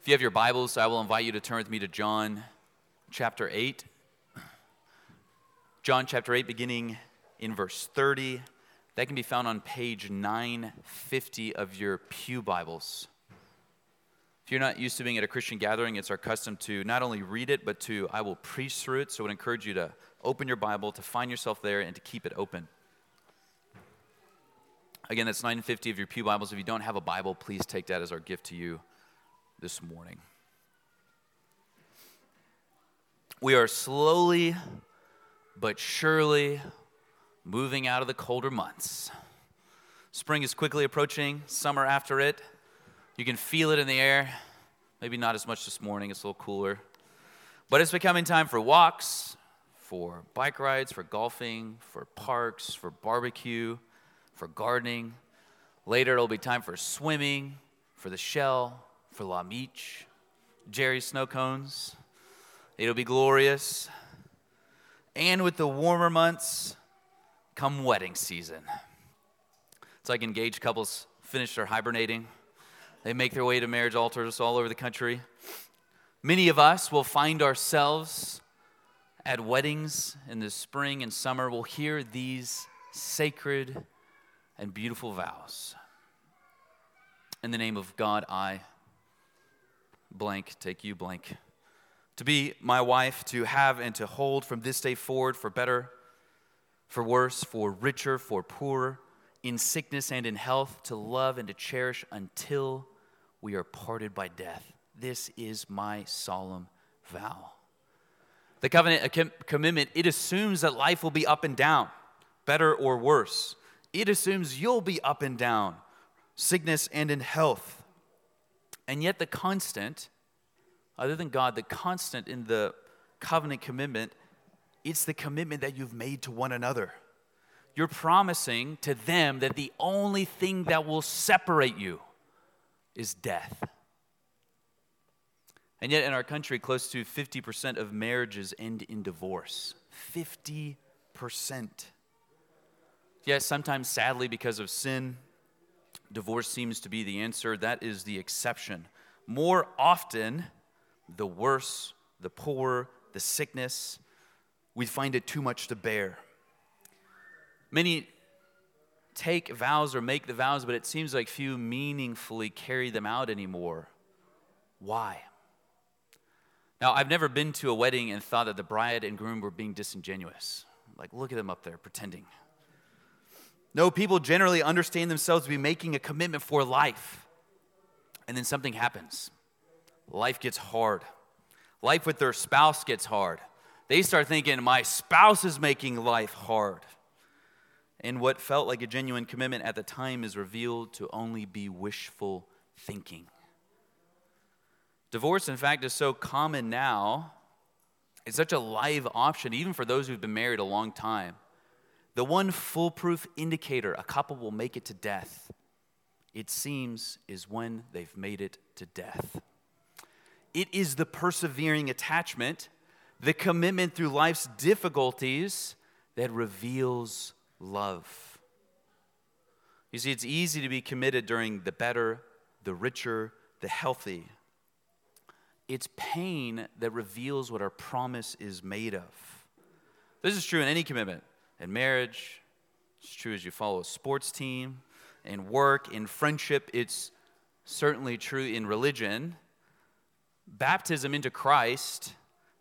If you have your Bibles, I will invite you to turn with me to John chapter 8. John chapter 8, beginning in verse 30. That can be found on page 950 of your Pew Bibles. If you're not used to being at a Christian gathering, it's our custom to not only read it, but to I will preach through it. So I would encourage you to open your Bible, to find yourself there, and to keep it open. Again, that's 950 of your Pew Bibles. If you don't have a Bible, please take that as our gift to you this morning. We are slowly but surely moving out of the colder months. Spring is quickly approaching, summer after it. You can feel it in the air. Maybe not as much this morning, it's a little cooler. But it's becoming time for walks, for bike rides, for golfing, for parks, for barbecue for gardening. Later, it'll be time for swimming, for the shell, for La Miche, Jerry's snow cones. It'll be glorious. And with the warmer months, come wedding season. It's like engaged couples finish their hibernating. They make their way to marriage altars all over the country. Many of us will find ourselves at weddings in the spring and summer. We'll hear these sacred and beautiful vows. In the name of God, I blank, take you blank. To be my wife, to have and to hold from this day forward for better, for worse, for richer, for poorer, in sickness and in health, to love and to cherish until we are parted by death. This is my solemn vow. The covenant commitment, it assumes that life will be up and down, better or worse it assumes you'll be up and down, sickness and in health. And yet, the constant, other than God, the constant in the covenant commitment, it's the commitment that you've made to one another. You're promising to them that the only thing that will separate you is death. And yet, in our country, close to 50% of marriages end in divorce. 50%. Yes, sometimes sadly because of sin, divorce seems to be the answer. That is the exception. More often, the worse, the poor, the sickness, we find it too much to bear. Many take vows or make the vows, but it seems like few meaningfully carry them out anymore. Why? Now, I've never been to a wedding and thought that the bride and groom were being disingenuous. Like, look at them up there pretending. No, people generally understand themselves to be making a commitment for life. And then something happens. Life gets hard. Life with their spouse gets hard. They start thinking, my spouse is making life hard. And what felt like a genuine commitment at the time is revealed to only be wishful thinking. Divorce, in fact, is so common now. It's such a live option, even for those who've been married a long time. The one foolproof indicator a couple will make it to death, it seems, is when they've made it to death. It is the persevering attachment, the commitment through life's difficulties that reveals love. You see, it's easy to be committed during the better, the richer, the healthy. It's pain that reveals what our promise is made of. This is true in any commitment in marriage, it's true as you follow a sports team, in work, in friendship, it's certainly true in religion. Baptism into Christ,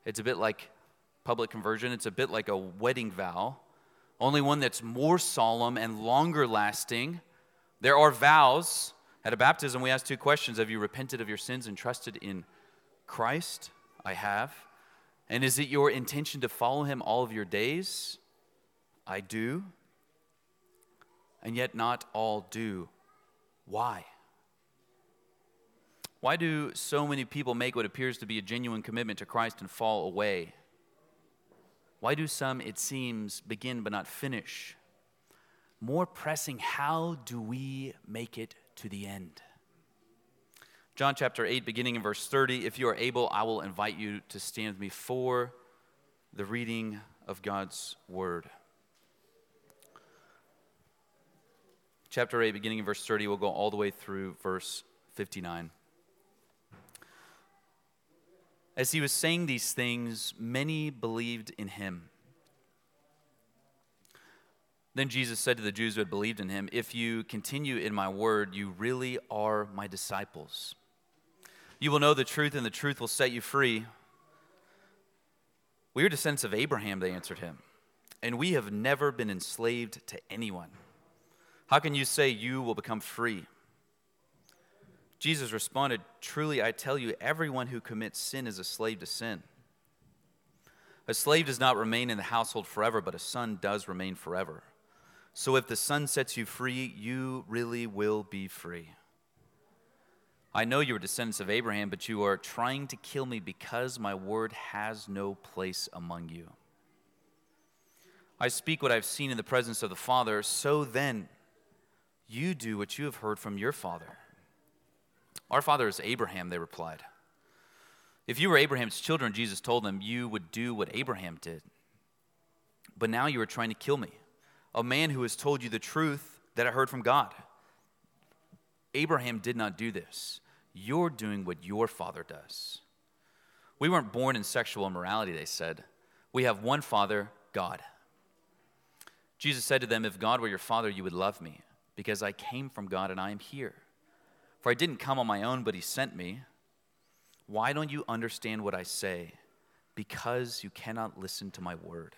it's a bit like public conversion, it's a bit like a wedding vow, only one that's more solemn and longer lasting. There are vows. At a baptism, we ask two questions Have you repented of your sins and trusted in Christ? I have. And is it your intention to follow him all of your days? I do, and yet not all do. Why? Why do so many people make what appears to be a genuine commitment to Christ and fall away? Why do some, it seems, begin but not finish? More pressing, how do we make it to the end? John chapter 8, beginning in verse 30. If you are able, I will invite you to stand with me for the reading of God's word. Chapter 8, beginning in verse 30, we'll go all the way through verse 59. As he was saying these things, many believed in him. Then Jesus said to the Jews who had believed in him, If you continue in my word, you really are my disciples. You will know the truth, and the truth will set you free. We are descendants of Abraham, they answered him, and we have never been enslaved to anyone. How can you say you will become free? Jesus responded, Truly I tell you, everyone who commits sin is a slave to sin. A slave does not remain in the household forever, but a son does remain forever. So if the Son sets you free, you really will be free. I know you are descendants of Abraham, but you are trying to kill me because my word has no place among you. I speak what I've seen in the presence of the Father, so then you do what you have heard from your father. Our father is Abraham, they replied. If you were Abraham's children, Jesus told them, you would do what Abraham did. But now you are trying to kill me a man who has told you the truth that I heard from God. Abraham did not do this. You're doing what your father does. We weren't born in sexual immorality, they said. We have one father, God. Jesus said to them, If God were your father, you would love me, because I came from God and I am here. For I didn't come on my own, but he sent me. Why don't you understand what I say? Because you cannot listen to my word.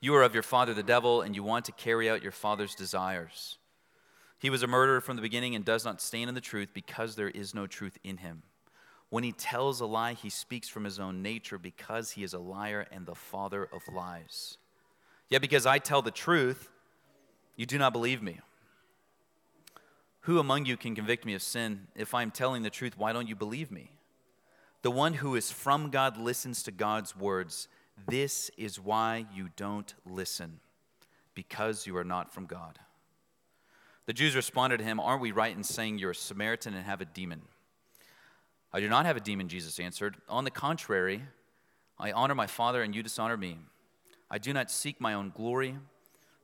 You are of your father, the devil, and you want to carry out your father's desires. He was a murderer from the beginning and does not stand in the truth because there is no truth in him. When he tells a lie, he speaks from his own nature because he is a liar and the father of lies. Yet because I tell the truth, you do not believe me. Who among you can convict me of sin? If I am telling the truth, why don't you believe me? The one who is from God listens to God's words. This is why you don't listen, because you are not from God. The Jews responded to him, Aren't we right in saying you're a Samaritan and have a demon? I do not have a demon, Jesus answered. On the contrary, I honor my Father and you dishonor me. I do not seek my own glory.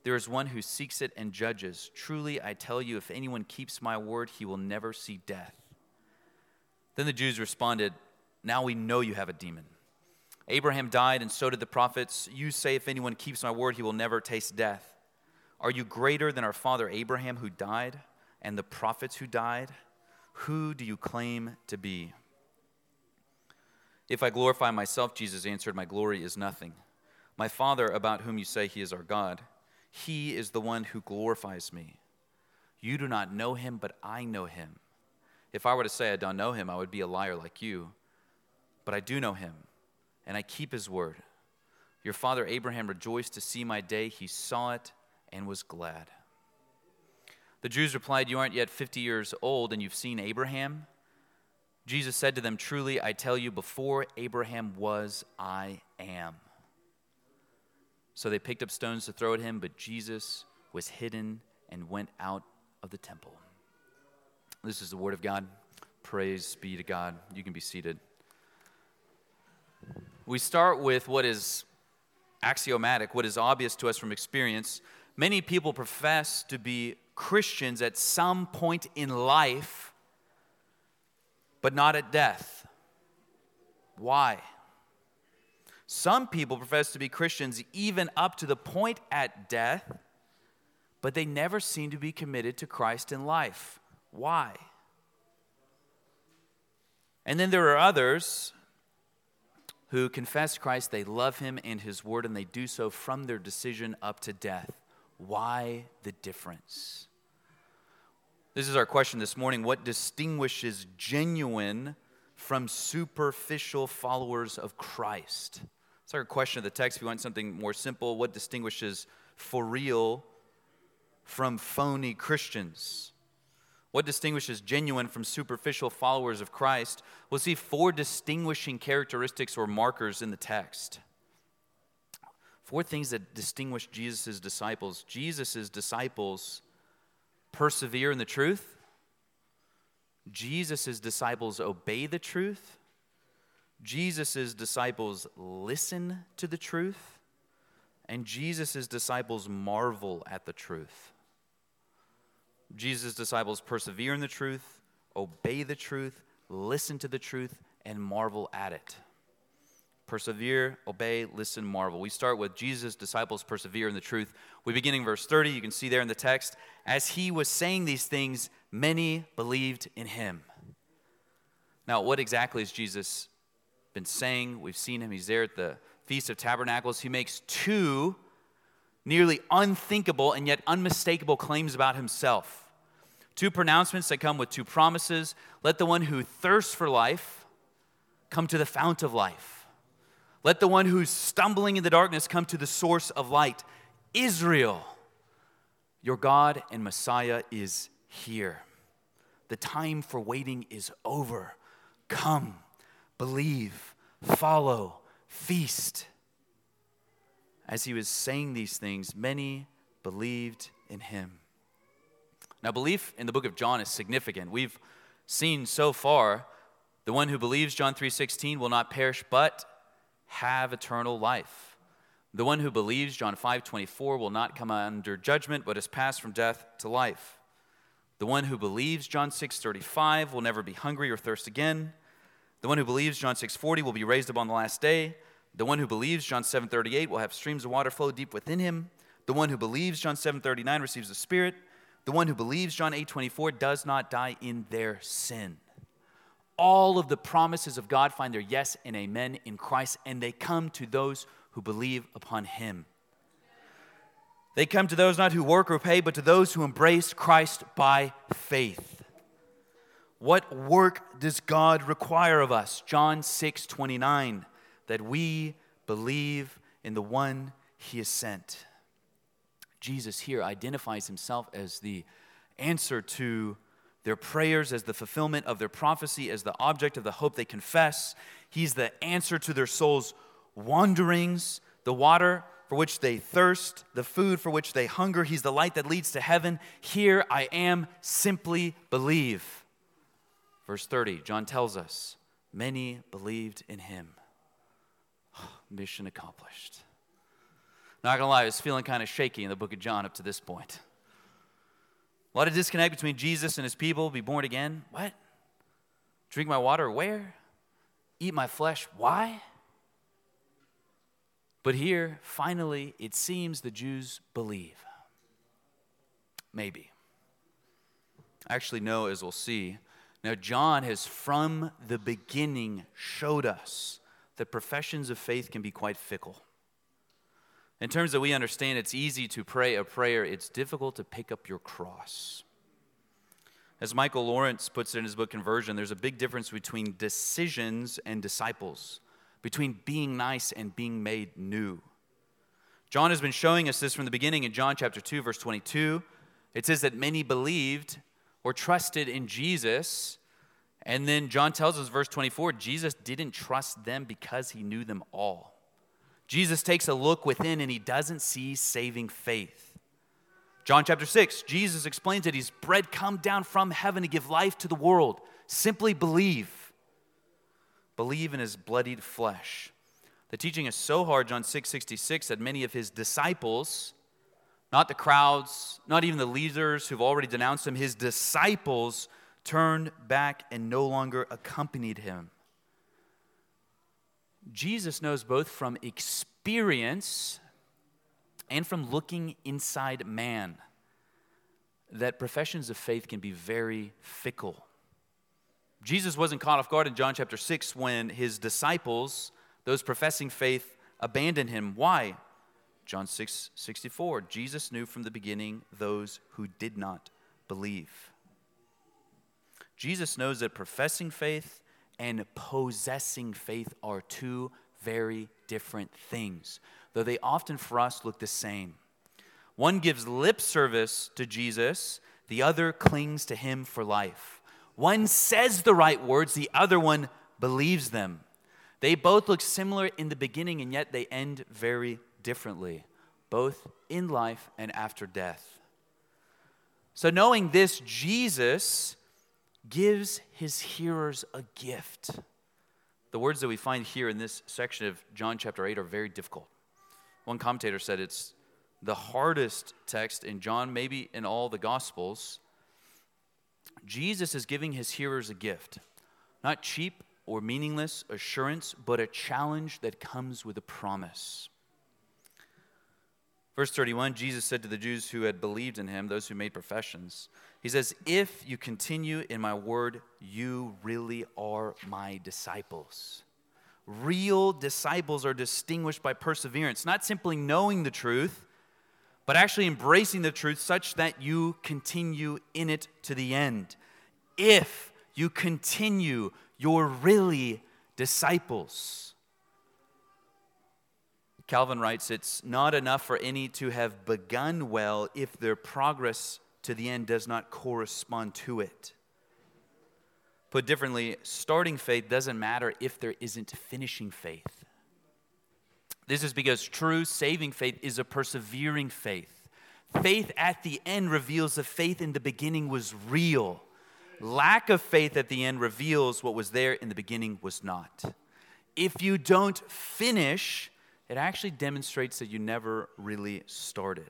There is one who seeks it and judges. Truly, I tell you, if anyone keeps my word, he will never see death. Then the Jews responded, Now we know you have a demon. Abraham died, and so did the prophets. You say, If anyone keeps my word, he will never taste death. Are you greater than our father Abraham, who died, and the prophets who died? Who do you claim to be? If I glorify myself, Jesus answered, My glory is nothing. My Father, about whom you say he is our God, he is the one who glorifies me. You do not know him, but I know him. If I were to say I don't know him, I would be a liar like you. But I do know him and I keep his word. Your father Abraham rejoiced to see my day. He saw it and was glad. The Jews replied, You aren't yet 50 years old, and you've seen Abraham? Jesus said to them, Truly, I tell you, before Abraham was, I am. So they picked up stones to throw at him, but Jesus was hidden and went out of the temple. This is the word of God. Praise be to God. You can be seated. We start with what is axiomatic, what is obvious to us from experience. Many people profess to be Christians at some point in life, but not at death. Why? Some people profess to be Christians even up to the point at death, but they never seem to be committed to Christ in life. Why? And then there are others who confess Christ, they love him and his word, and they do so from their decision up to death. Why the difference? This is our question this morning. What distinguishes genuine from superficial followers of Christ? That's our question of the text. If you want something more simple, what distinguishes for real from phony Christians? What distinguishes genuine from superficial followers of Christ? We'll see four distinguishing characteristics or markers in the text. Four things that distinguish Jesus' disciples. Jesus' disciples persevere in the truth, Jesus' disciples obey the truth, Jesus' disciples listen to the truth, and Jesus' disciples marvel at the truth. Jesus' disciples persevere in the truth, obey the truth, listen to the truth, and marvel at it. Persevere, obey, listen, marvel. We start with Jesus' disciples persevere in the truth. We begin in verse 30. You can see there in the text. As he was saying these things, many believed in him. Now, what exactly is Jesus been saying? We've seen him. He's there at the Feast of Tabernacles. He makes two nearly unthinkable and yet unmistakable claims about himself. Two pronouncements that come with two promises. Let the one who thirsts for life come to the fount of life. Let the one who's stumbling in the darkness come to the source of light. Israel, your God and Messiah is here. The time for waiting is over. Come, believe, follow, feast. As he was saying these things, many believed in him. Now, belief in the book of John is significant. We've seen so far the one who believes John 3:16 will not perish but have eternal life. The one who believes, John 5 24, will not come under judgment, but is passed from death to life. The one who believes, John 6 35, will never be hungry or thirst again. The one who believes, John 6 40, will be raised up on the last day. The one who believes, John 7:38, will have streams of water flow deep within him. The one who believes, John 7:39, receives the Spirit. The one who believes, John 8:24, does not die in their sin all of the promises of God find their yes and amen in Christ, and they come to those who believe upon Him. They come to those not who work or pay, but to those who embrace Christ by faith. What work does God require of us? John 6 29, that we believe in the one He has sent. Jesus here identifies Himself as the answer to their prayers as the fulfillment of their prophecy, as the object of the hope they confess. He's the answer to their souls' wanderings, the water for which they thirst, the food for which they hunger. He's the light that leads to heaven. Here I am, simply believe. Verse 30, John tells us many believed in him. Mission accomplished. Not gonna lie, I was feeling kind of shaky in the book of John up to this point. A lot of disconnect between Jesus and his people. Be born again. What? Drink my water where? Eat my flesh. Why? But here, finally, it seems the Jews believe. Maybe. I actually, no, as we'll see. Now, John has from the beginning showed us that professions of faith can be quite fickle. In terms that we understand, it's easy to pray a prayer, it's difficult to pick up your cross. As Michael Lawrence puts it in his book Conversion, there's a big difference between decisions and disciples, between being nice and being made new. John has been showing us this from the beginning in John chapter 2, verse 22. It says that many believed or trusted in Jesus. And then John tells us, verse 24, Jesus didn't trust them because he knew them all. Jesus takes a look within and he doesn't see saving faith. John chapter 6, Jesus explains that he's bread come down from heaven to give life to the world. Simply believe. Believe in his bloodied flesh. The teaching is so hard, John 6 66, that many of his disciples, not the crowds, not even the leaders who've already denounced him, his disciples turned back and no longer accompanied him. Jesus knows both from experience and from looking inside man that professions of faith can be very fickle. Jesus wasn't caught off guard in John chapter 6 when his disciples, those professing faith, abandoned him. Why? John 6 64. Jesus knew from the beginning those who did not believe. Jesus knows that professing faith and possessing faith are two very different things, though they often for us look the same. One gives lip service to Jesus, the other clings to him for life. One says the right words, the other one believes them. They both look similar in the beginning, and yet they end very differently, both in life and after death. So, knowing this, Jesus gives his hearers a gift. The words that we find here in this section of John chapter 8 are very difficult. One commentator said it's the hardest text in John, maybe in all the Gospels. Jesus is giving his hearers a gift. Not cheap, or meaningless assurance, but a challenge that comes with a promise. Verse 31 Jesus said to the Jews who had believed in him, those who made professions, He says, If you continue in my word, you really are my disciples. Real disciples are distinguished by perseverance, not simply knowing the truth, but actually embracing the truth such that you continue in it to the end. If you continue, you're really disciples. Calvin writes, It's not enough for any to have begun well if their progress to the end does not correspond to it. Put differently, starting faith doesn't matter if there isn't finishing faith. This is because true saving faith is a persevering faith. Faith at the end reveals the faith in the beginning was real. Lack of faith at the end reveals what was there in the beginning was not. If you don't finish, it actually demonstrates that you never really started.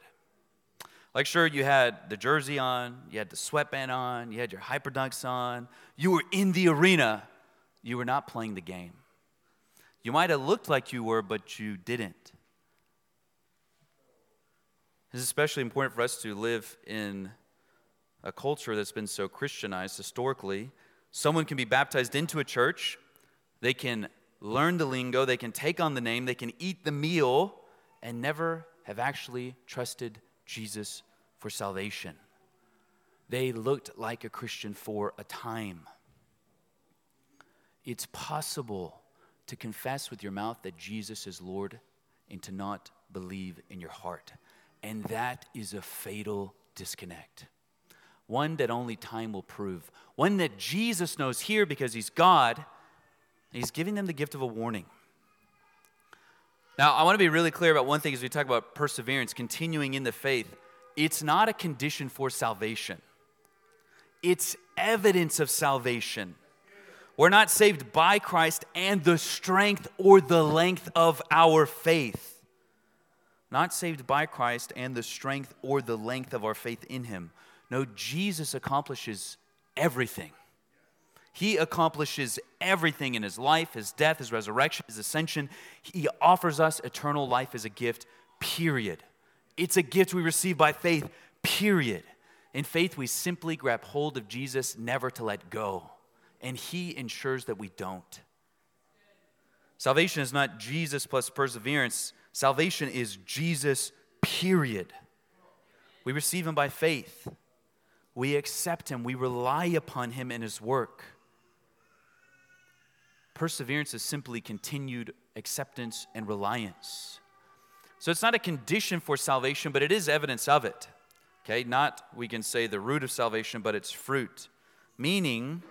Like, sure, you had the jersey on, you had the sweatband on, you had your hyperdunks on, you were in the arena, you were not playing the game. You might have looked like you were, but you didn't. It's especially important for us to live in a culture that's been so Christianized historically. Someone can be baptized into a church, they can learn the lingo, they can take on the name, they can eat the meal, and never have actually trusted Jesus for salvation. They looked like a Christian for a time. It's possible to confess with your mouth that Jesus is Lord and to not believe in your heart. And that is a fatal disconnect. One that only time will prove. One that Jesus knows here because he's God He's giving them the gift of a warning. Now, I want to be really clear about one thing as we talk about perseverance, continuing in the faith. It's not a condition for salvation, it's evidence of salvation. We're not saved by Christ and the strength or the length of our faith. Not saved by Christ and the strength or the length of our faith in Him. No, Jesus accomplishes everything. He accomplishes everything in his life, his death, his resurrection, his ascension. He offers us eternal life as a gift, period. It's a gift we receive by faith, period. In faith, we simply grab hold of Jesus, never to let go. And he ensures that we don't. Salvation is not Jesus plus perseverance, salvation is Jesus, period. We receive him by faith. We accept him. We rely upon him and his work. Perseverance is simply continued acceptance and reliance. So it's not a condition for salvation, but it is evidence of it. Okay, not we can say the root of salvation, but its fruit. Meaning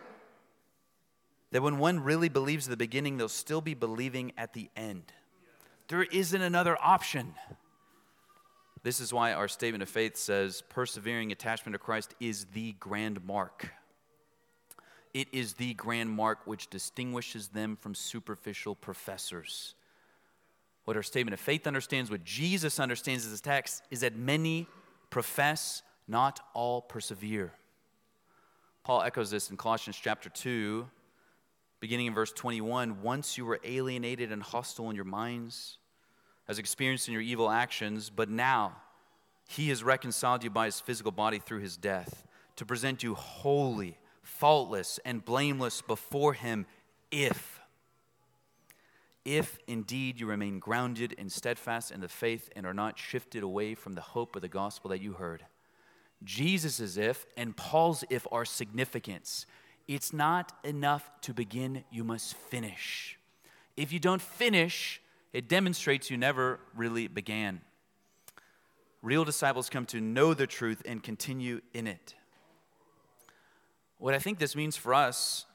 that when one really believes at the beginning, they'll still be believing at the end. There isn't another option. This is why our statement of faith says persevering attachment to Christ is the grand mark. It is the grand mark which distinguishes them from superficial professors. What our statement of faith understands, what Jesus understands as this text, is that many profess, not all persevere. Paul echoes this in Colossians chapter 2, beginning in verse 21. Once you were alienated and hostile in your minds, as experienced in your evil actions, but now he has reconciled you by his physical body through his death to present you holy faultless and blameless before him if if indeed you remain grounded and steadfast in the faith and are not shifted away from the hope of the gospel that you heard. Jesus' if and Paul's if are significance. It's not enough to begin, you must finish. If you don't finish, it demonstrates you never really began. Real disciples come to know the truth and continue in it. What I think this means for us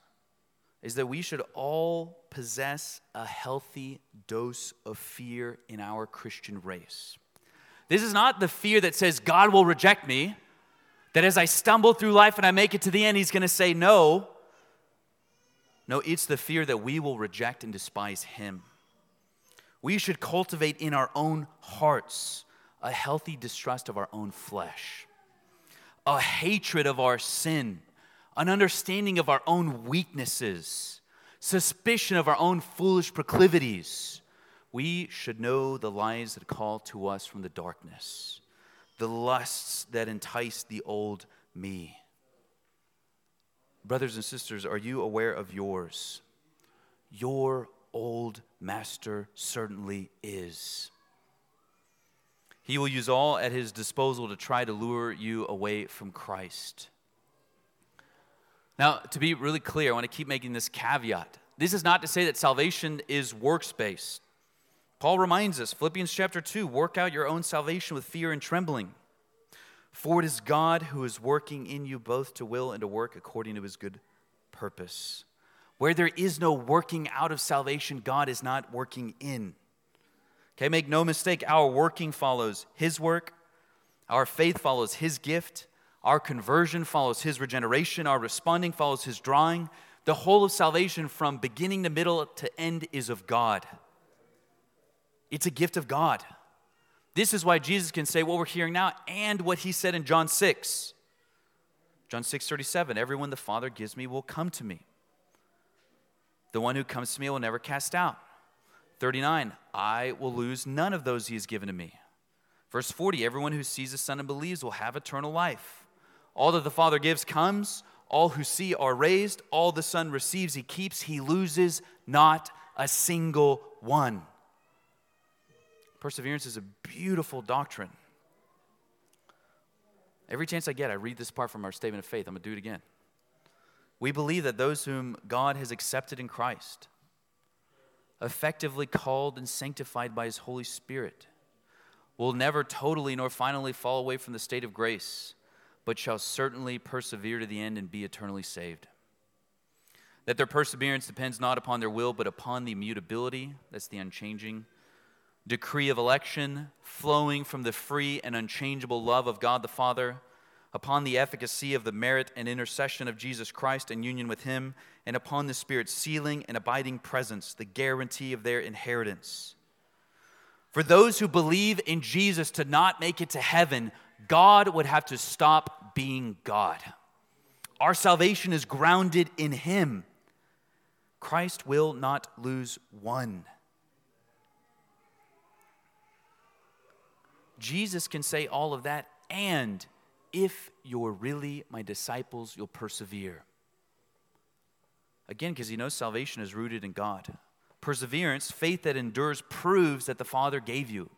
is that we should all possess a healthy dose of fear in our Christian race. This is not the fear that says God will reject me, that as I stumble through life and I make it to the end, He's going to say no. No, it's the fear that we will reject and despise Him. We should cultivate in our own hearts a healthy distrust of our own flesh, a hatred of our sin an understanding of our own weaknesses, suspicion of our own foolish proclivities. We should know the lies that call to us from the darkness, the lusts that entice the old me. Brothers and sisters, are you aware of yours? Your old master certainly is. He will use all at his disposal to try to lure you away from Christ. Now, to be really clear, I want to keep making this caveat. This is not to say that salvation is works based. Paul reminds us, Philippians chapter 2, work out your own salvation with fear and trembling. For it is God who is working in you both to will and to work according to his good purpose. Where there is no working out of salvation, God is not working in. Okay, make no mistake, our working follows his work, our faith follows his gift, our conversion follows his regeneration, our responding follows his drawing. The whole of salvation from beginning to middle to end is of God. It's a gift of God. This is why Jesus can say what we're hearing now and what he said in John 6. John 6 37, everyone the Father gives me will come to me. The one who comes to me will never cast out. 39, I will lose none of those he has given to me. Verse 40, everyone who sees the Son and believes will have eternal life. All that the Father gives comes, all who see are raised, all the Son receives, he keeps, he loses not a single one. Perseverance is a beautiful doctrine. Every chance I get, I read this part from our statement of faith. I'm going to do it again. We believe that those whom God has accepted in Christ, effectively called and sanctified by his Holy Spirit, will never totally nor finally fall away from the state of grace, but shall certainly persevere to the end and be eternally saved. That their perseverance depends not upon their will, but upon the immutability, that's the unchanging decree of election flowing from the free and unchangeable love of God the Father, upon the efficacy of the merit and intercession of Jesus Christ and union with Him, and upon the Spirit's sealing and abiding presence, the guarantee of their inheritance. For those who believe in Jesus to not make it to heaven, God would have to stop being God. Our salvation is grounded in Him. Christ will not lose one. Jesus can say all of that, and if you're really my disciples, you'll persevere. Again, because he knows salvation is rooted in God. Perseverance, faith that endures, proves that the Father gave you.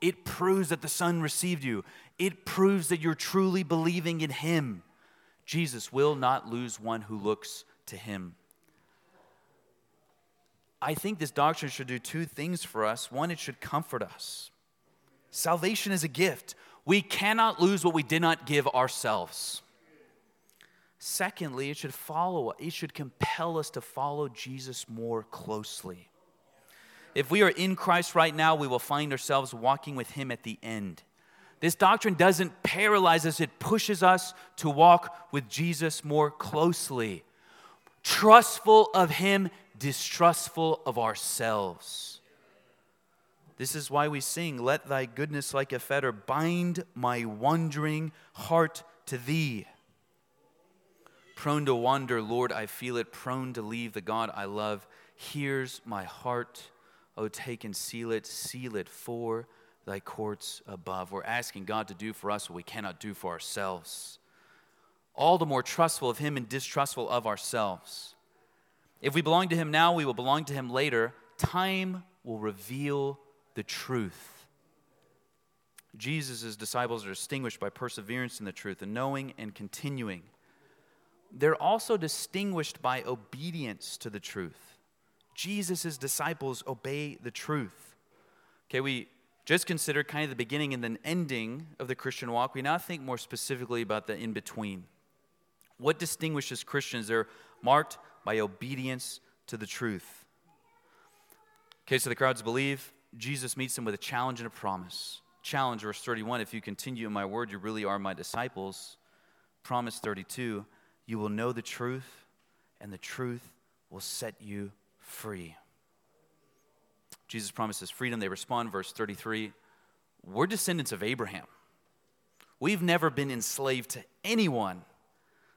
It proves that the Son received you. It proves that you're truly believing in Him. Jesus will not lose one who looks to Him. I think this doctrine should do two things for us. One, it should comfort us. Salvation is a gift. We cannot lose what we did not give ourselves. Secondly, it should follow, it should compel us to follow Jesus more closely. If we are in Christ right now, we will find ourselves walking with Him at the end. This doctrine doesn't paralyze us, it pushes us to walk with Jesus more closely. Trustful of Him, distrustful of ourselves. This is why we sing, Let thy goodness like a fetter bind my wandering heart to thee. Prone to wander, Lord, I feel it, prone to leave the God I love. Here's my heart. Oh, take and seal it, seal it for thy courts above. We're asking God to do for us what we cannot do for ourselves. All the more trustful of Him and distrustful of ourselves. If we belong to Him now, we will belong to Him later. Time will reveal the truth. Jesus' disciples are distinguished by perseverance in the truth and knowing and continuing. They're also distinguished by obedience to the truth. Jesus' disciples obey the truth. Okay, we just considered kind of the beginning and then ending of the Christian walk. We now think more specifically about the in between. What distinguishes Christians? They're marked by obedience to the truth. Okay, so the crowds believe, Jesus meets them with a challenge and a promise. Challenge, verse 31 if you continue in my word, you really are my disciples. Promise 32 you will know the truth, and the truth will set you free. Jesus promises freedom. They respond, verse 33 We're descendants of Abraham. We've never been enslaved to anyone.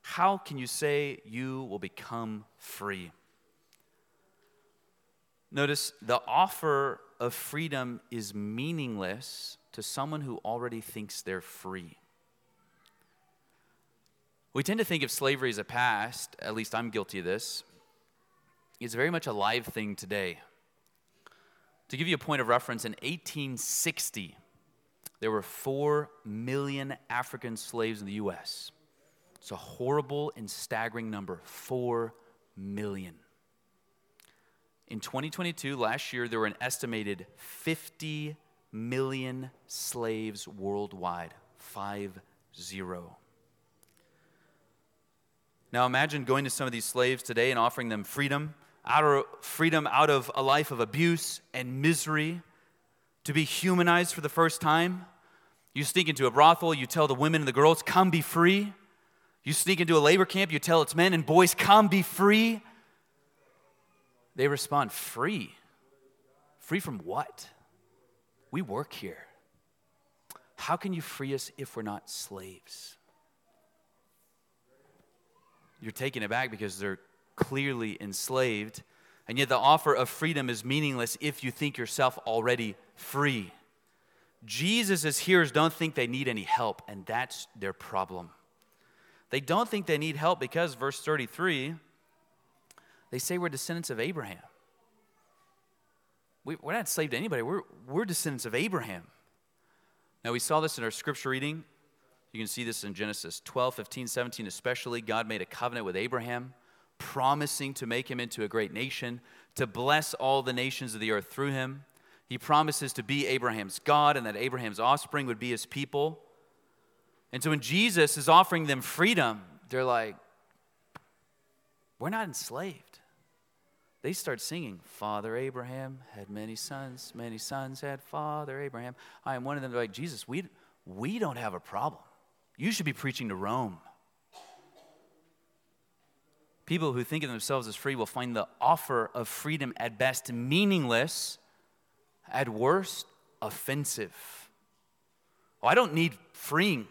How can you say you will become free? Notice the offer of freedom is meaningless to someone who already thinks they're free. We tend to think of slavery as a past, at least I'm guilty of this. It's very much a live thing today. To give you a point of reference, in 1860, there were 4 million African slaves in the U.S. It's a horrible and staggering number 4 million. In 2022, last year, there were an estimated 50 million slaves worldwide. 5 0. Now imagine going to some of these slaves today and offering them freedom, out of freedom out of a life of abuse and misery, to be humanized for the first time. You sneak into a brothel, you tell the women and the girls, come be free. You sneak into a labor camp, you tell its men and boys, come be free. They respond, free. Free from what? We work here. How can you free us if we're not slaves? You're taken aback because they're clearly enslaved. And yet, the offer of freedom is meaningless if you think yourself already free. Jesus' hearers don't think they need any help, and that's their problem. They don't think they need help because, verse 33, they say we're descendants of Abraham. We, are not enslaved to anybody, we're, we're descendants of Abraham. Now, we saw this in our scripture reading you can see this in Genesis 12, 15, 17, especially. God made a covenant with Abraham, promising to make him into a great nation, to bless all the nations of the earth through him. He promises to be Abraham's God and that Abraham's offspring would be his people. And so when Jesus is offering them freedom, they're like, we're not enslaved. They start singing, Father Abraham had many sons, many sons had Father Abraham. I am one of them. They're like, Jesus, we, we don't have a problem. You should be preaching to Rome. People who think of themselves as free will find the offer of freedom at best meaningless, at worst, offensive. Oh, I don't need freeing.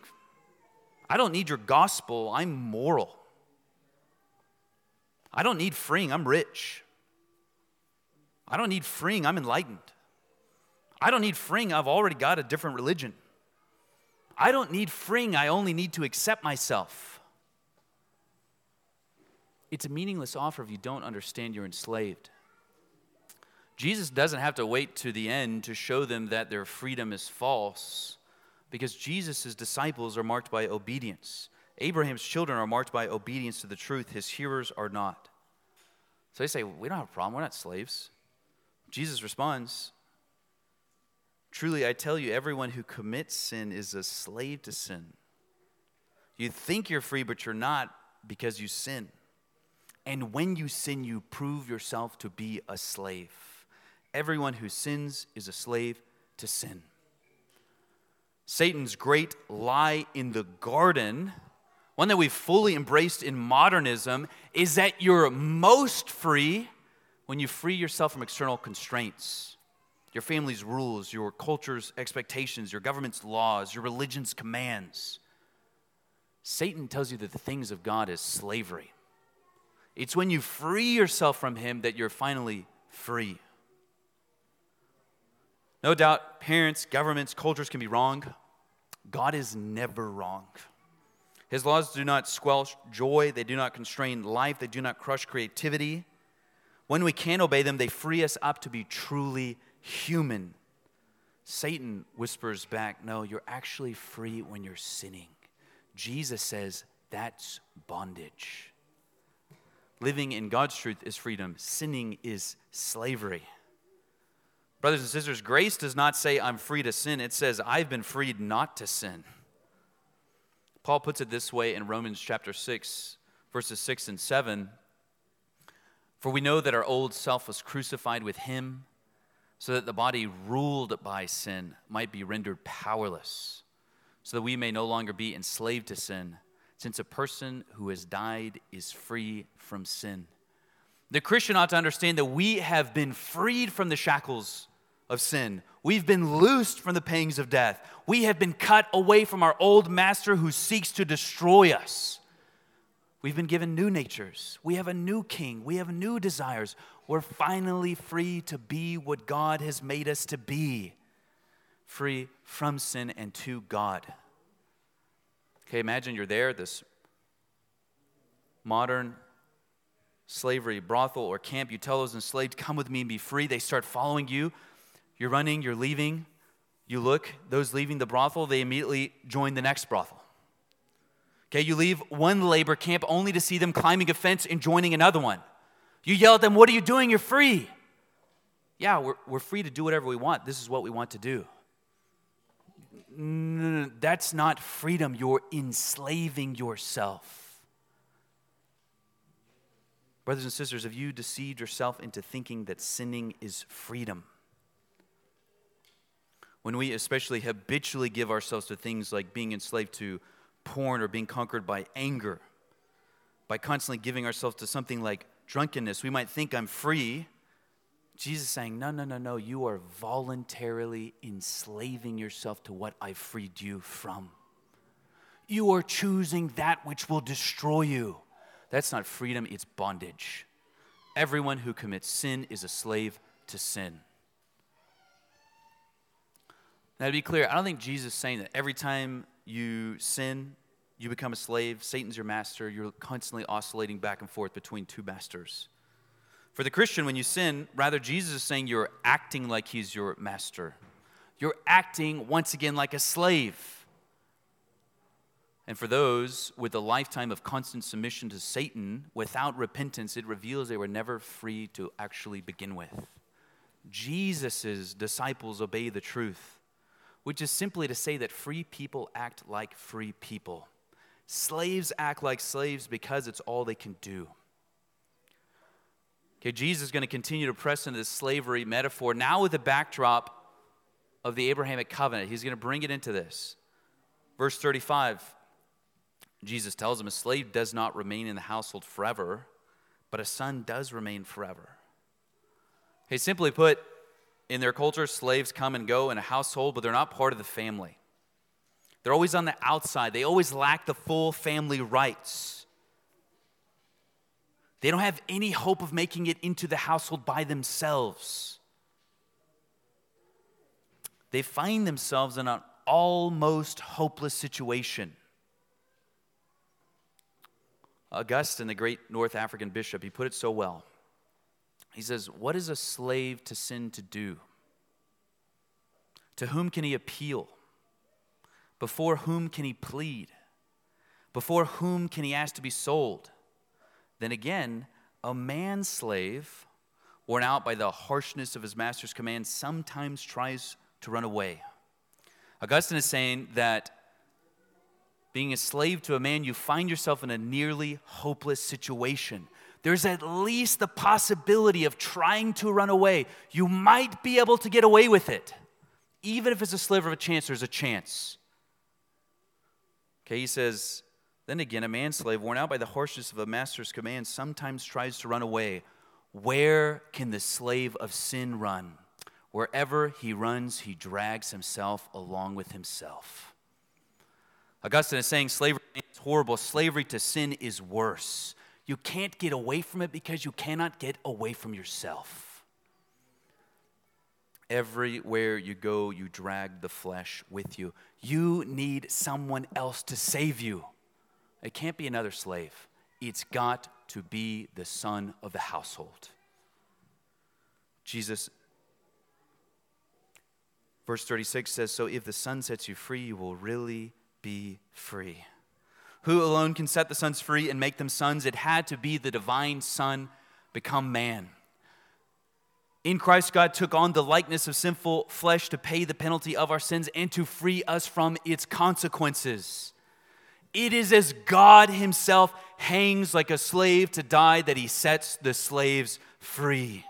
I don't need your gospel. I'm moral. I don't need freeing. I'm rich. I don't need freeing. I'm enlightened. I don't need freeing. I've already got a different religion. I don't need freeing, I only need to accept myself. It's a meaningless offer if you don't understand you're enslaved. Jesus doesn't have to wait to the end to show them that their freedom is false because Jesus' disciples are marked by obedience. Abraham's children are marked by obedience to the truth, his hearers are not. So they say, We don't have a problem, we're not slaves. Jesus responds, Truly, I tell you, everyone who commits sin is a slave to sin. You think you're free, but you're not because you sin. And when you sin, you prove yourself to be a slave. Everyone who sins is a slave to sin. Satan's great lie in the garden, one that we've fully embraced in modernism, is that you're most free when you free yourself from external constraints your family's rules, your culture's expectations, your government's laws, your religion's commands. Satan tells you that the things of God is slavery. It's when you free yourself from him that you're finally free. No doubt, parents, governments, cultures can be wrong. God is never wrong. His laws do not squelch joy, they do not constrain life, they do not crush creativity. When we can obey them, they free us up to be truly human. Satan whispers back, No, you're actually free when you're sinning. Jesus says that's bondage. Living in God's truth is freedom, sinning is slavery. Brothers and sisters, grace does not say I'm free to sin, it says I've been freed not to sin. Paul puts it this way in Romans chapter 6, verses 6 and 7. For we know that our old self was crucified with him so that the body ruled by sin might be rendered powerless, so that we may no longer be enslaved to sin, since a person who has died is free from sin. The Christian ought to understand that we have been freed from the shackles of sin. We've been loosed from the pangs of death. We have been cut away from our old master who seeks to destroy us. We've been given new natures. We have a new king. We have new desires. We're finally free to be what God has made us to be free from sin and to God. Okay, imagine you're there, this modern slavery, brothel, or camp. You tell those enslaved, Come with me and be free. They start following you. You're running, you're leaving. You look, those leaving the brothel, they immediately join the next brothel. Okay, you leave one labor camp only to see them climbing a fence and joining another one. You yell at them, What are you doing? You're free. Yeah, we're, we're free to do whatever we want. This is what we want to do. No, that's not freedom. You're enslaving yourself. Brothers and sisters, have you deceived yourself into thinking that sinning is freedom? When we especially habitually give ourselves to things like being enslaved to porn or being conquered by anger, by constantly giving ourselves to something like drunkenness, we might think I'm free. Jesus saying, No, no, no, no. You are voluntarily enslaving yourself to what I freed you from. You are choosing that which will destroy you. That's not freedom, it's bondage. Everyone who commits sin is a slave to sin. Now, to be clear, I don't think Jesus is saying that every time you sin, you become a slave. Satan's your master. You're constantly oscillating back and forth between two masters. For the Christian, when you sin, rather, Jesus is saying you're acting like he's your master. You're acting once again like a slave. And for those with a lifetime of constant submission to Satan without repentance, it reveals they were never free to actually begin with. Jesus' disciples obey the truth which is simply to say that free people act like free people. Slaves act like slaves because it's all they can do. Okay, Jesus is going to continue to press into this slavery metaphor now with the backdrop of the Abrahamic covenant. He's going to bring it into this. Verse 35, Jesus tells him, A slave does not remain in the household forever, but a son does remain forever. Okay, simply put, in their culture, slaves come and go in a household, but they're not part of the family. They're always on the outside, they always lack the full family rights. They don't have any hope of making it into the household by themselves. They find themselves in an almost hopeless situation. Augustine, the great North African bishop, he put it so well. He says, What is a slave to sin to do? To whom can he appeal? Before whom can he plead? Before whom can he ask to be sold? Then again, a man slave, worn out by the harshness of his master's command, sometimes tries to run away. Augustine is saying that being a slave to a man, you find yourself in a nearly hopeless situation there's at least the possibility of trying to run away. You might be able to get away with it. Even if it's a sliver of a chance, there's a chance. Okay, he says, then again, a manslave, worn out by the harshness of a master's command, sometimes tries to run away. Where can the slave of sin run? Wherever he runs, he drags himself along with himself. Augustine is saying slavery is horrible. Slavery to sin is worse. You can't get away from it because you cannot get away from yourself. Everywhere you go, you drag the flesh with you. You need someone else to save you. It can't be another slave, it's got to be the son of the household. Jesus, verse 36 says, So if the son sets you free, you will really be free. Who alone can set the sons free and make them sons? It had to be the divine Son become man. In Christ, God took on the likeness of sinful flesh to pay the penalty of our sins and to free us from its consequences. It is as God Himself hangs like a slave to die that He sets the slaves free.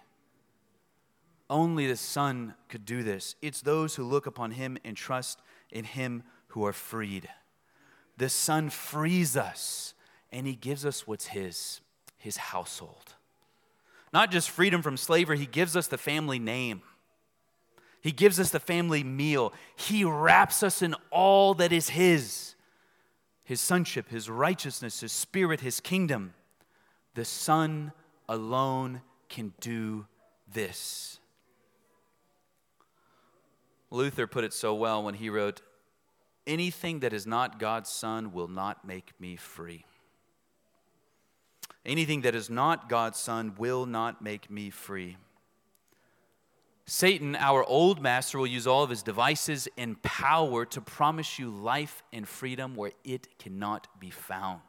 Only the Son could do this. It's those who look upon Him and trust in Him who are freed. The Son frees us and He gives us what's His, His household. Not just freedom from slavery, He gives us the family name. He gives us the family meal. He wraps us in all that is His. His sonship, his righteousness, his spirit, his kingdom. The Son alone can do this. Luther put it so well when he wrote, Anything that is not God's Son will not make me free. Anything that is not God's Son will not make me free. Satan, our old master, will use all of his devices and power to promise you life and freedom where it cannot be found.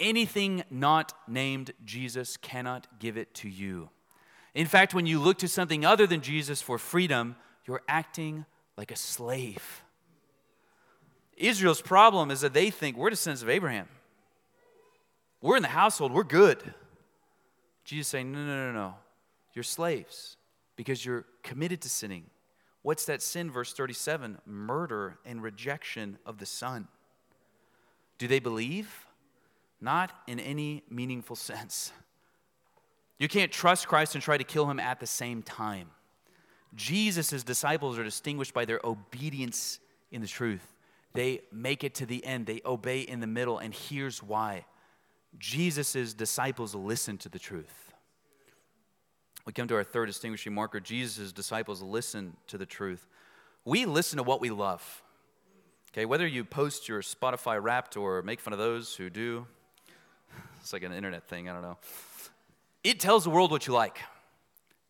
Anything not named Jesus cannot give it to you. In fact, when you look to something other than Jesus for freedom, you're acting like a slave. Israel's problem is that they think we're descendants of Abraham. We're in the household, we're good. Jesus saying, no, no, no, no. You're slaves because you're committed to sinning. What's that sin? Verse 37 murder and rejection of the Son. Do they believe? Not in any meaningful sense. You can't trust Christ and try to kill him at the same time. Jesus' disciples are distinguished by their obedience in the truth. They make it to the end, they obey in the middle, and here's why Jesus' disciples listen to the truth. We come to our third distinguishing marker Jesus' disciples listen to the truth. We listen to what we love. Okay, whether you post your Spotify wrapped or make fun of those who do, it's like an internet thing, I don't know. It tells the world what you like,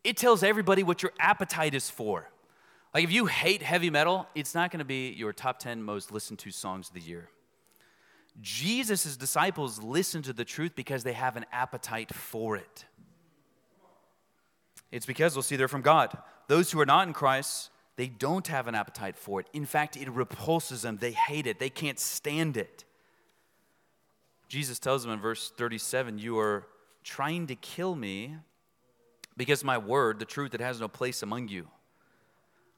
it tells everybody what your appetite is for. Like if you hate heavy metal, it's not to be your top 10 most listened to songs of the year. Jesus' disciples listen to the truth because they have an appetite for it. It's because we'll see they're from God. Those who are not in Christ, they don't have an appetite for it. In fact, it repulses them. They hate it, they can't stand it. Jesus tells them in verse 37 You are trying to kill me because my word, the truth, that has no place among you.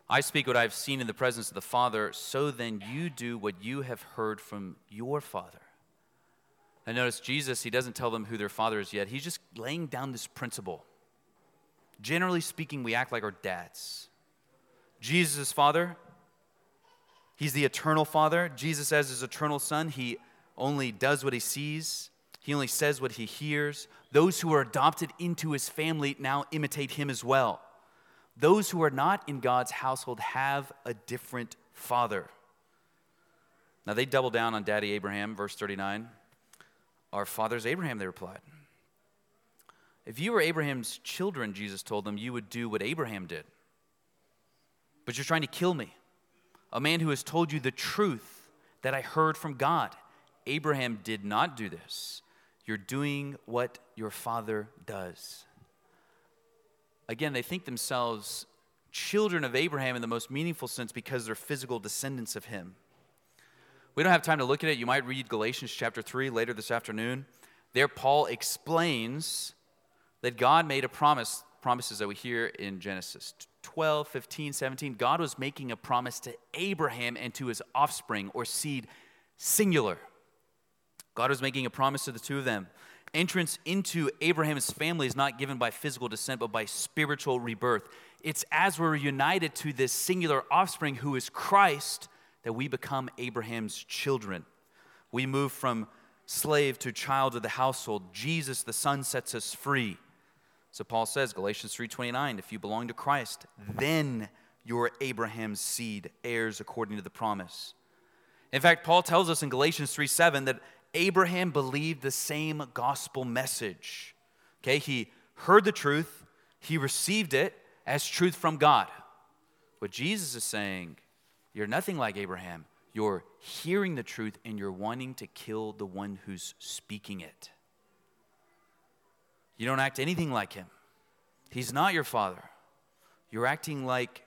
I speak what I've seen in the presence of the Father, so then you do what you have heard from your Father. And notice Jesus, he doesn't tell them who their father is yet. He's just laying down this principle. Generally speaking, we act like our dads. Jesus' is father, he's the eternal father. Jesus, as his eternal son, he only does what he sees, he only says what he hears. Those who are adopted into his family now imitate him as well. Those who are not in God's household have a different father. Now they double down on daddy Abraham, verse 39. Our father's Abraham, they replied. If you were Abraham's children, Jesus told them, you would do what Abraham did. But you're trying to kill me, a man who has told you the truth that I heard from God. Abraham did not do this. You're doing what your father does. Again, they think themselves children of Abraham in the most meaningful sense because they're physical descendants of him. We don't have time to look at it. You might read Galatians chapter 3 later this afternoon. There, Paul explains that God made a promise, promises that we hear in Genesis 12, 15, 17. God was making a promise to Abraham and to his offspring or seed, singular. God was making a promise to the two of them. Entrance into Abraham's family is not given by physical descent, but by spiritual rebirth. It's as we're united to this singular offspring who is Christ that we become Abraham's children. We move from slave to child of the household. Jesus, the Son, sets us free. So Paul says, Galatians 3:29, if you belong to Christ, then you're Abraham's seed, heirs according to the promise. In fact, Paul tells us in Galatians 3:7 that Abraham believed the same gospel message. Okay, he heard the truth, he received it as truth from God. What Jesus is saying you're nothing like Abraham. You're hearing the truth and you're wanting to kill the one who's speaking it. You don't act anything like him. He's not your father. You're acting like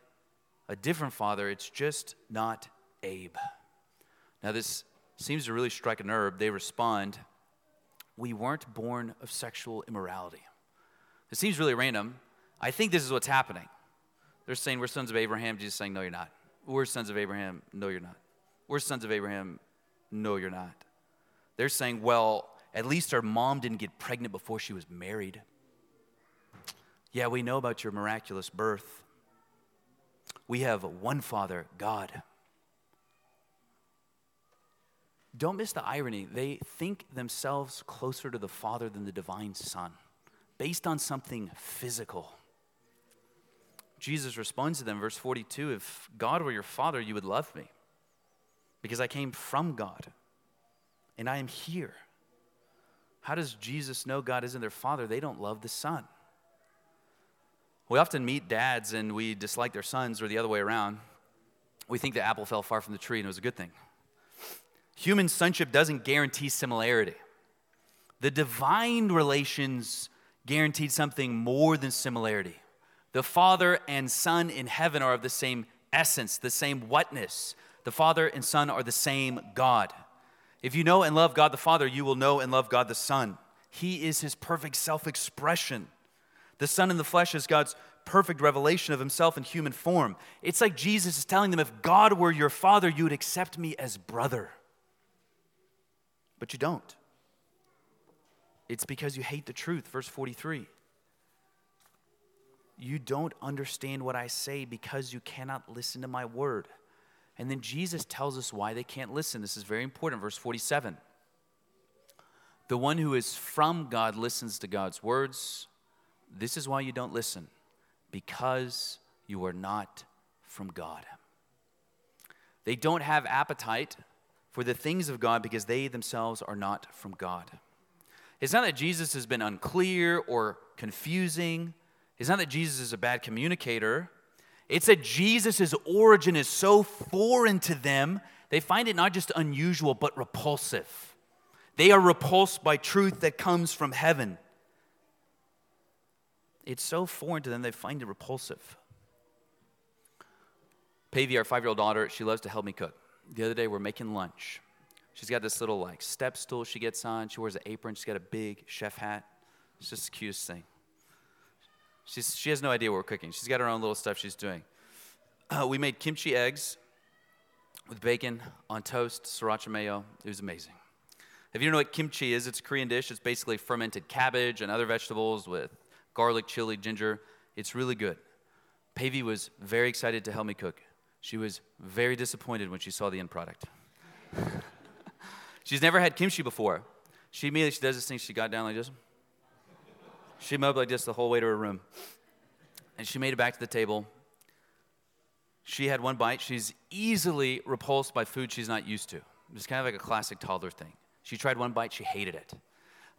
a different father. It's just not Abe. Now, this seems to really strike a nerve. They respond, We weren't born of sexual immorality. It seems really random. I think this is what's happening. They're saying we're sons of Abraham. Jesus saying, No, you're not. We're sons of Abraham. No, you're not. We're sons of Abraham. No, you're not. They're saying, well, at least our mom didn't get pregnant before she was married. Yeah, we know about your miraculous birth. We have one Father, God. don't miss the irony. They think themselves closer to the Father than the divine Son, based on something physical. Jesus responds to them, verse 42 If God were your Father, you would love me, because I came from God, and I am here. How does Jesus know God isn't their Father? They don't love the Son. We often meet dads and we dislike their sons, or the other way around. We think the apple fell far from the tree and it was a good thing. Human sonship doesn't guarantee similarity. The divine relations guaranteed something more than similarity. The Father and Son in heaven are of the same essence, the same whatness. The Father and Son are the same God. If you know and love God the Father, you will know and love God the Son. He is his perfect self expression. The Son in the flesh is God's perfect revelation of himself in human form. It's like Jesus is telling them if God were your Father, you would accept me as brother but you don't. It's because you hate the truth. Verse 43. You don't understand what I say because you cannot listen to my word. And then Jesus tells us why they can't listen. This is very important. Verse 47. The one who is from God listens to God's words. This is why you don't listen, because you are not from God. They don't have appetite for the things of God because they themselves are not from God. It's not that Jesus has been unclear or confusing. It's not that Jesus is a bad communicator. It's that Jesus' origin is so foreign to them, they find it not just unusual, but repulsive. They are repulsed by truth that comes from heaven. It's so foreign to them, they find it repulsive. Pavy, our five year old daughter, she loves to help me cook the other day we're making lunch. She's got this little like step stool she gets on. She wears an apron. She's got a big chef hat. It's just the cutest thing. She's, she has no idea what we're cooking. She's got her own little stuff she's doing. Uh, we made kimchi eggs with bacon on toast, sriracha mayo. It was amazing. If you don't know what kimchi is, it's a Korean dish. It's basically fermented cabbage and other vegetables with garlic, chili, ginger. It's really good. Pavey was very excited to help me cook. She was very disappointed when she saw the end product. She's never had kimchi before. She immediately she does this thing. She got down like this. She moped like this the whole way to her room, and she made it back to the table. She had one bite. She's easily repulsed by food she's not used to. It's kind of like a classic toddler thing. She tried one bite. She hated it.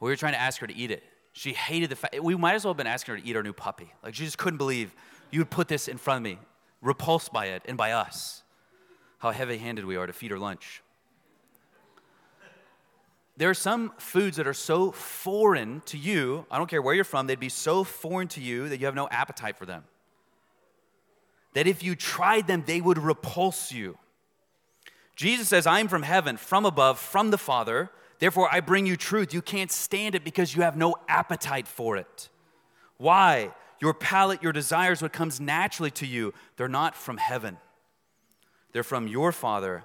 We were trying to ask her to eat it. She hated the fact. We might as well have been asking her to eat our new puppy. Like she just couldn't believe you would put this in front of me repulsed by it and by us. How heavy handed we are to feed her lunch. There are some foods that are so foreign to you, I don't care where you're from, they'd be so foreign to you that you have no appetite for them. That if you tried them, they would repulse you. Jesus says, I'm from heaven, from above, from the Father. Therefore, I bring you truth. You can't stand it because you have no appetite for it. Why? your palate, your desires, what comes naturally to you, they're not from heaven. They're from your Father,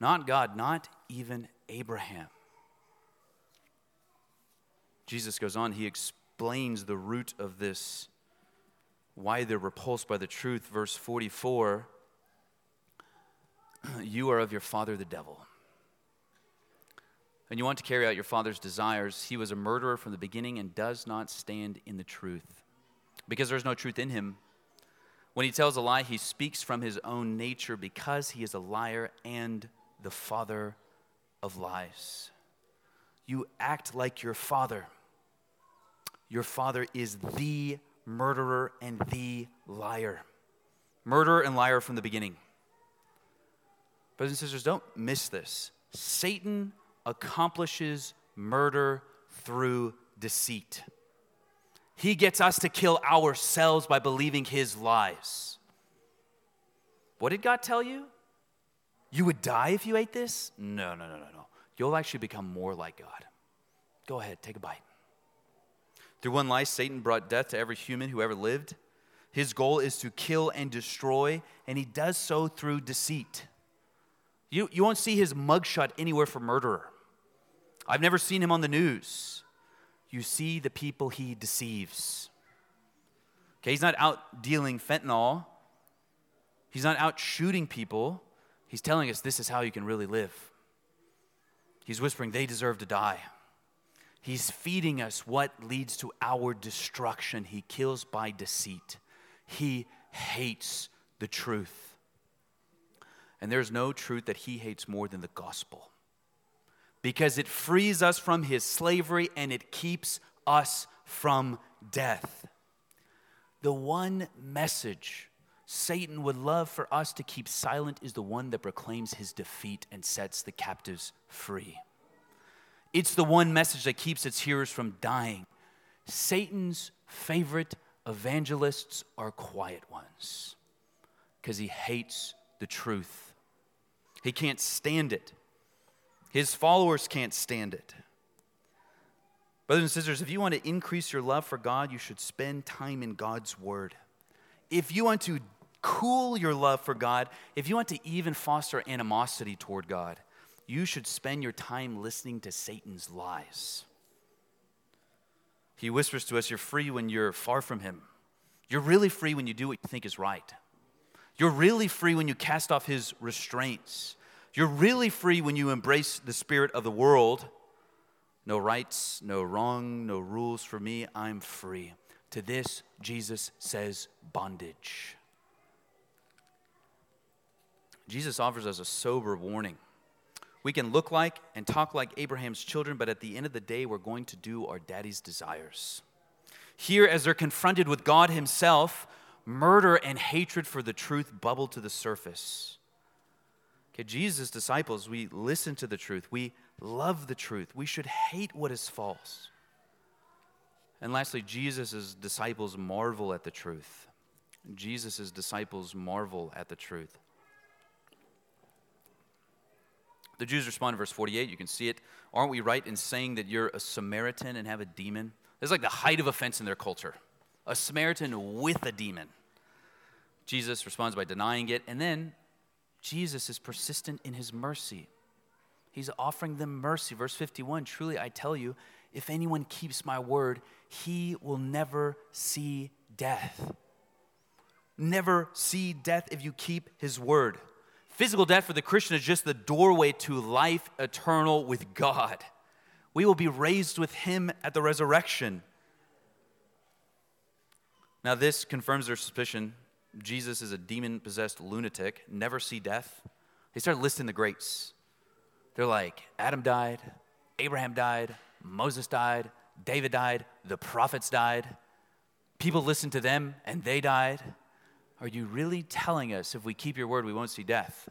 not God, not even Abraham. Jesus goes on, he explains the root of this, why they're repulsed by the truth. Verse 44 You are of your father, the devil. And you want to carry out your father's desires. He was a murderer from the beginning and does not stand in the truth because there's no truth in him. When he tells a lie, he speaks from his own nature because he is a liar and the father of lies. You act like your father. Your father is the murderer and the liar. Murderer and liar from the beginning. Brothers and sisters, don't miss this. Satan accomplishes murder through deceit. He gets us to kill ourselves by believing his lies. What did God tell you? You would die if you ate this? No, no, no, no, no. You'll actually become more like God. Go ahead, take a bite. Through one lie, Satan brought death to every human who ever lived. His goal is to kill and destroy, and he does so through deceit. You, you won't see his mugshot anywhere for murderer. I've never seen him on the news you see the people he deceives. Okay, he's not out dealing fentanyl, he's not out shooting people. He's telling us this is how you can really live. He's whispering, they deserve to die. He's feeding us what leads to our destruction. He kills by deceit. He hates the truth. And there's no truth that he hates more than the gospel because it frees us from his slavery and it keeps us from death. The one message Satan would love for us to keep silent is the one that proclaims his defeat and sets the captives free. It's the one message that keeps its hearers from dying. Satan's favorite evangelists are quiet ones because he hates the truth. He can't stand it. His followers can't stand it. Brothers and sisters, if you want to increase your love for God, you should spend time in God's Word. If you want to cool your love for God, if you want to even foster animosity toward God, you should spend your time listening to Satan's lies. He whispers to us, You're free when you're far from Him. You're really free when you do what you think is right. You're really free when you cast off His restraints. You're really free when you embrace the spirit of the world no rights, no wrong, no rules for me. I'm free. To this, Jesus says bondage. Jesus offers us a sober warning. We can look like and talk like Abraham's children, but at the end of the day, we're going to do our daddy's desires. Here, as they're confronted with God Himself, murder and hatred for the truth bubble to the surface. Okay, Jesus' disciples, we listen to the truth. We love the truth. We should hate what is false. And lastly, Jesus' disciples marvel at the truth. Jesus' disciples marvel at the truth. The Jews respond in verse 48. You can see it. Aren't we right in saying that you're a Samaritan and have a demon? It's like the height of offense in their culture. A Samaritan with a demon. Jesus responds by denying it. And then Jesus is persistent in his mercy. He's offering them mercy. Verse 51 Truly I tell you, if anyone keeps my word, he will never see death. Never see death if you keep his word. Physical death for the Christian is just the doorway to life eternal with God. We will be raised with him at the resurrection. Now, this confirms their suspicion. Jesus is a demon possessed lunatic, never see death. They start listing the greats. They're like, Adam died, Abraham died, Moses died, David died, the prophets died. People listened to them and they died. Are you really telling us if we keep your word, we won't see death?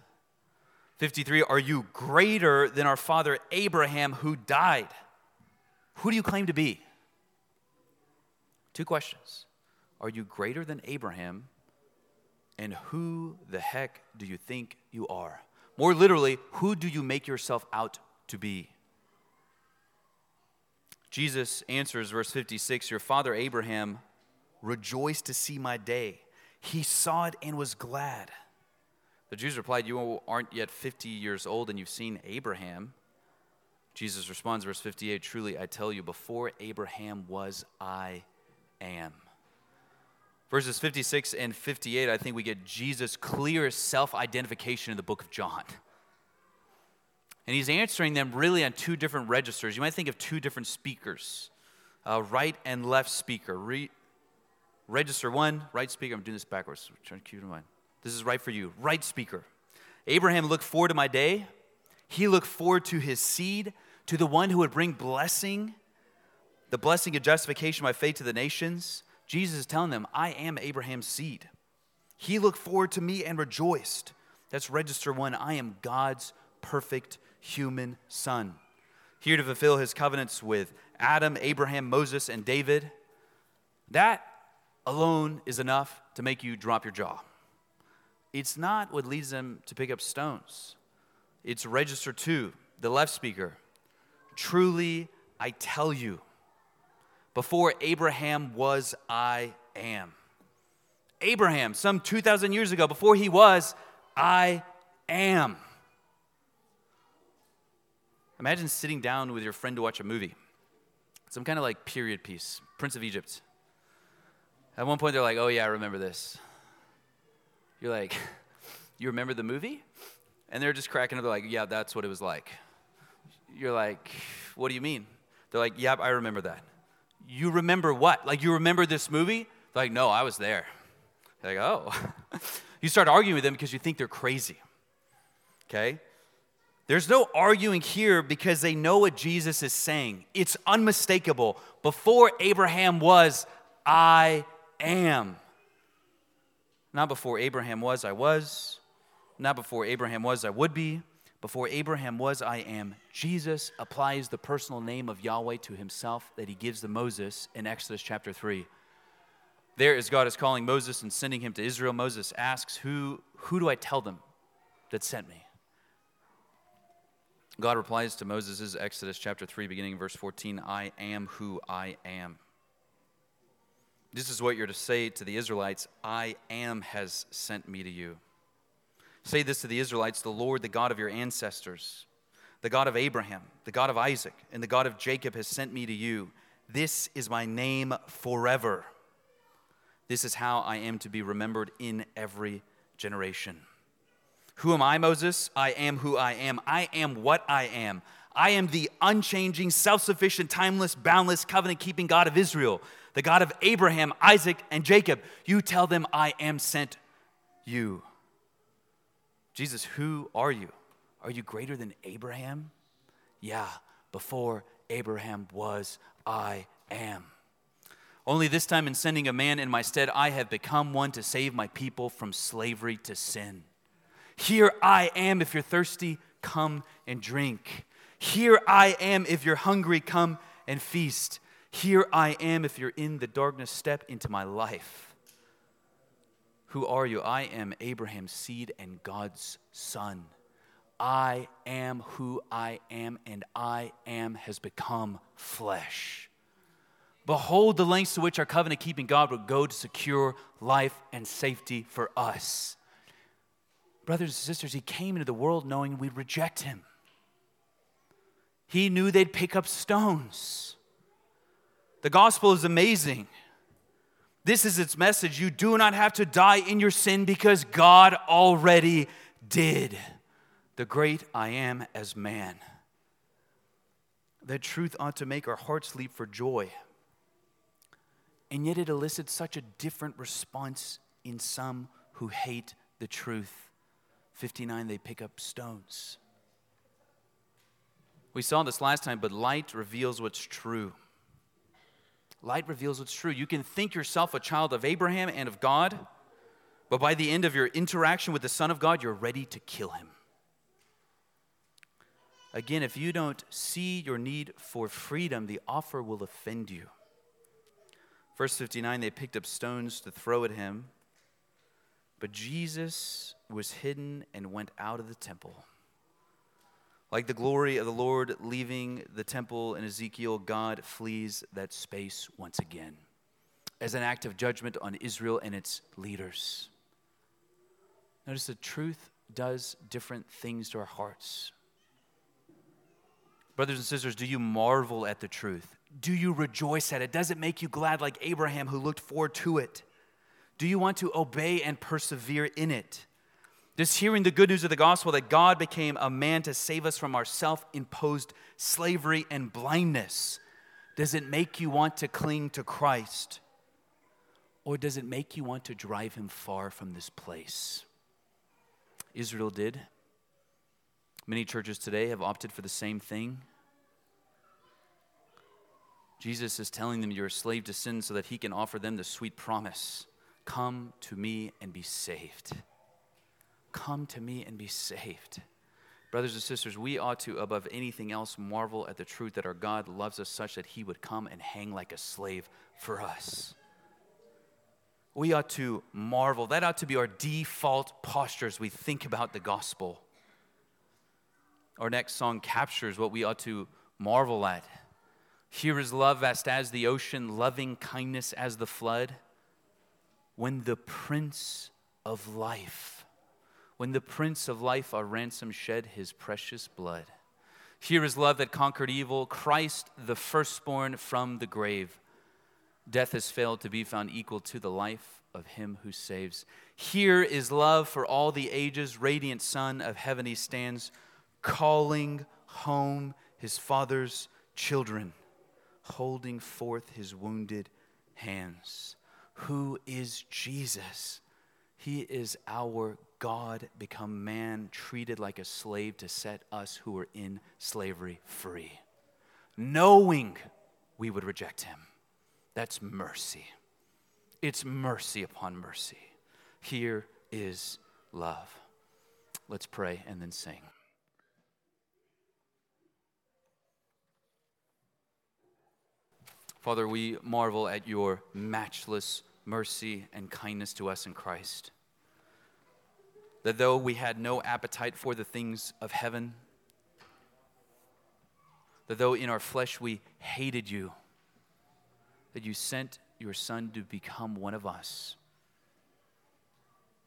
53, are you greater than our father Abraham who died? Who do you claim to be? Two questions. Are you greater than Abraham? And who the heck do you think you are? More literally, who do you make yourself out to be? Jesus answers, verse 56 Your father Abraham rejoiced to see my day. He saw it and was glad. The Jews replied, You aren't yet 50 years old and you've seen Abraham. Jesus responds, verse 58 Truly I tell you, before Abraham was, I am. Verses 56 and 58, I think we get Jesus' clear self identification in the book of John. And he's answering them really on two different registers. You might think of two different speakers uh, right and left speaker. Re- register one, right speaker. I'm doing this backwards. Trying to keep it in mind. This is right for you. Right speaker. Abraham looked forward to my day. He looked forward to his seed, to the one who would bring blessing, the blessing of justification by faith to the nations. Jesus is telling them, I am Abraham's seed. He looked forward to me and rejoiced. That's register one. I am God's perfect human son. Here to fulfill his covenants with Adam, Abraham, Moses, and David. That alone is enough to make you drop your jaw. It's not what leads them to pick up stones. It's register two, the left speaker. Truly, I tell you. Before Abraham was, I am. Abraham, some 2,000 years ago, before he was, I am. Imagine sitting down with your friend to watch a movie, some kind of like period piece, Prince of Egypt. At one point, they're like, oh, yeah, I remember this. You're like, you remember the movie? And they're just cracking up, they're like, yeah, that's what it was like. you're like, What do you mean? They're like, Yep, I remember that. You remember what? Like, you remember this movie? They're like, No, I was there. They're like, Oh. you start arguing with them because you think they're crazy. Okay? There's no arguing here because they know what Jesus is saying. It's unmistakable. Before Abraham was, I am. Not before Abraham was, I was. Not before Abraham was, I would be. Before Abraham was, I am. Jesus applies the personal name of Yahweh to himself that he gives to Moses in Exodus chapter 3. There, as God is calling Moses and sending him to Israel, Moses asks, Who, who do I tell them that sent me? God replies to Moses' Exodus chapter 3, beginning verse 14 I am who I am. This is what you're to say to the Israelites I am has sent me to you. Say this to the Israelites the Lord, the God of your ancestors, the God of Abraham, the God of Isaac, and the God of Jacob has sent me to you. This is my name forever. This is how I am to be remembered in every generation. Who am I, Moses? I am who I am. I am what I am. I am the unchanging, self sufficient, timeless, boundless, covenant keeping God of Israel, the God of Abraham, Isaac, and Jacob. You tell them, I am sent you. Jesus, who are you? Are you greater than Abraham? Yeah, before Abraham was, I am. Only this time, in sending a man in my stead, I have become one to save my people from slavery to sin. Here I am if you're thirsty, come and drink. Here I am if you're hungry, come and feast. Here I am if you're in the darkness, step into my life. Who are you? I am Abraham's seed and God's son. I am who I am, and I am has become flesh. Behold the lengths to which our covenant keeping God would go to secure life and safety for us. Brothers and sisters, he came into the world knowing we'd reject him. He knew they'd pick up stones. The gospel is amazing. This is its message. You do not have to die in your sin because God already did. The great I am as man. That truth ought to make our hearts leap for joy. And yet it elicits such a different response in some who hate the truth. 59, they pick up stones. We saw this last time, but light reveals what's true. Light reveals what's true. You can think yourself a child of Abraham and of God, but by the end of your interaction with the Son of God, you're ready to kill him. Again, if you don't see your need for freedom, the offer will offend you. Verse 59 they picked up stones to throw at him, but Jesus was hidden and went out of the temple. Like the glory of the Lord leaving the temple in Ezekiel, God flees that space once again as an act of judgment on Israel and its leaders. Notice the truth does different things to our hearts. Brothers and sisters, do you marvel at the truth? Do you rejoice at it? Does it make you glad like Abraham who looked forward to it? Do you want to obey and persevere in it? Just hearing the good news of the gospel that God became a man to save us from our self imposed slavery and blindness, does it make you want to cling to Christ? Or does it make you want to drive him far from this place? Israel did. Many churches today have opted for the same thing. Jesus is telling them you're a slave to sin so that he can offer them the sweet promise Come to me and be saved. Come to me and be saved. Brothers and sisters, we ought to, above anything else, marvel at the truth that our God loves us such that he would come and hang like a slave for us. We ought to marvel. That ought to be our default posture as we think about the gospel. Our next song captures what we ought to marvel at. Here is love vast as the ocean, loving kindness as the flood. When the Prince of Life when the Prince of Life, our ransom, shed his precious blood. Here is love that conquered evil, Christ, the firstborn from the grave. Death has failed to be found equal to the life of him who saves. Here is love for all the ages, radiant Son of heaven, he stands, calling home his father's children, holding forth his wounded hands. Who is Jesus? He is our God become man, treated like a slave to set us who are in slavery free, knowing we would reject him. That's mercy. It's mercy upon mercy. Here is love. Let's pray and then sing. Father, we marvel at your matchless mercy and kindness to us in Christ. That though we had no appetite for the things of heaven, that though in our flesh we hated you, that you sent your Son to become one of us,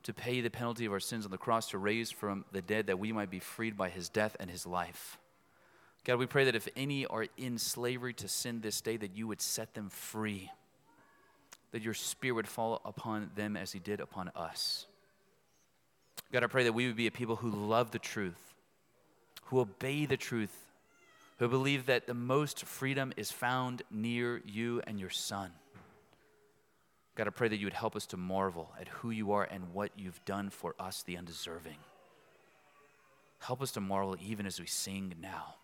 to pay the penalty of our sins on the cross, to raise from the dead, that we might be freed by his death and his life. God, we pray that if any are in slavery to sin this day, that you would set them free, that your spirit would fall upon them as he did upon us. God, I pray that we would be a people who love the truth, who obey the truth, who believe that the most freedom is found near you and your Son. God, I pray that you would help us to marvel at who you are and what you've done for us, the undeserving. Help us to marvel even as we sing now.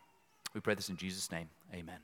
We pray this in Jesus' name. Amen.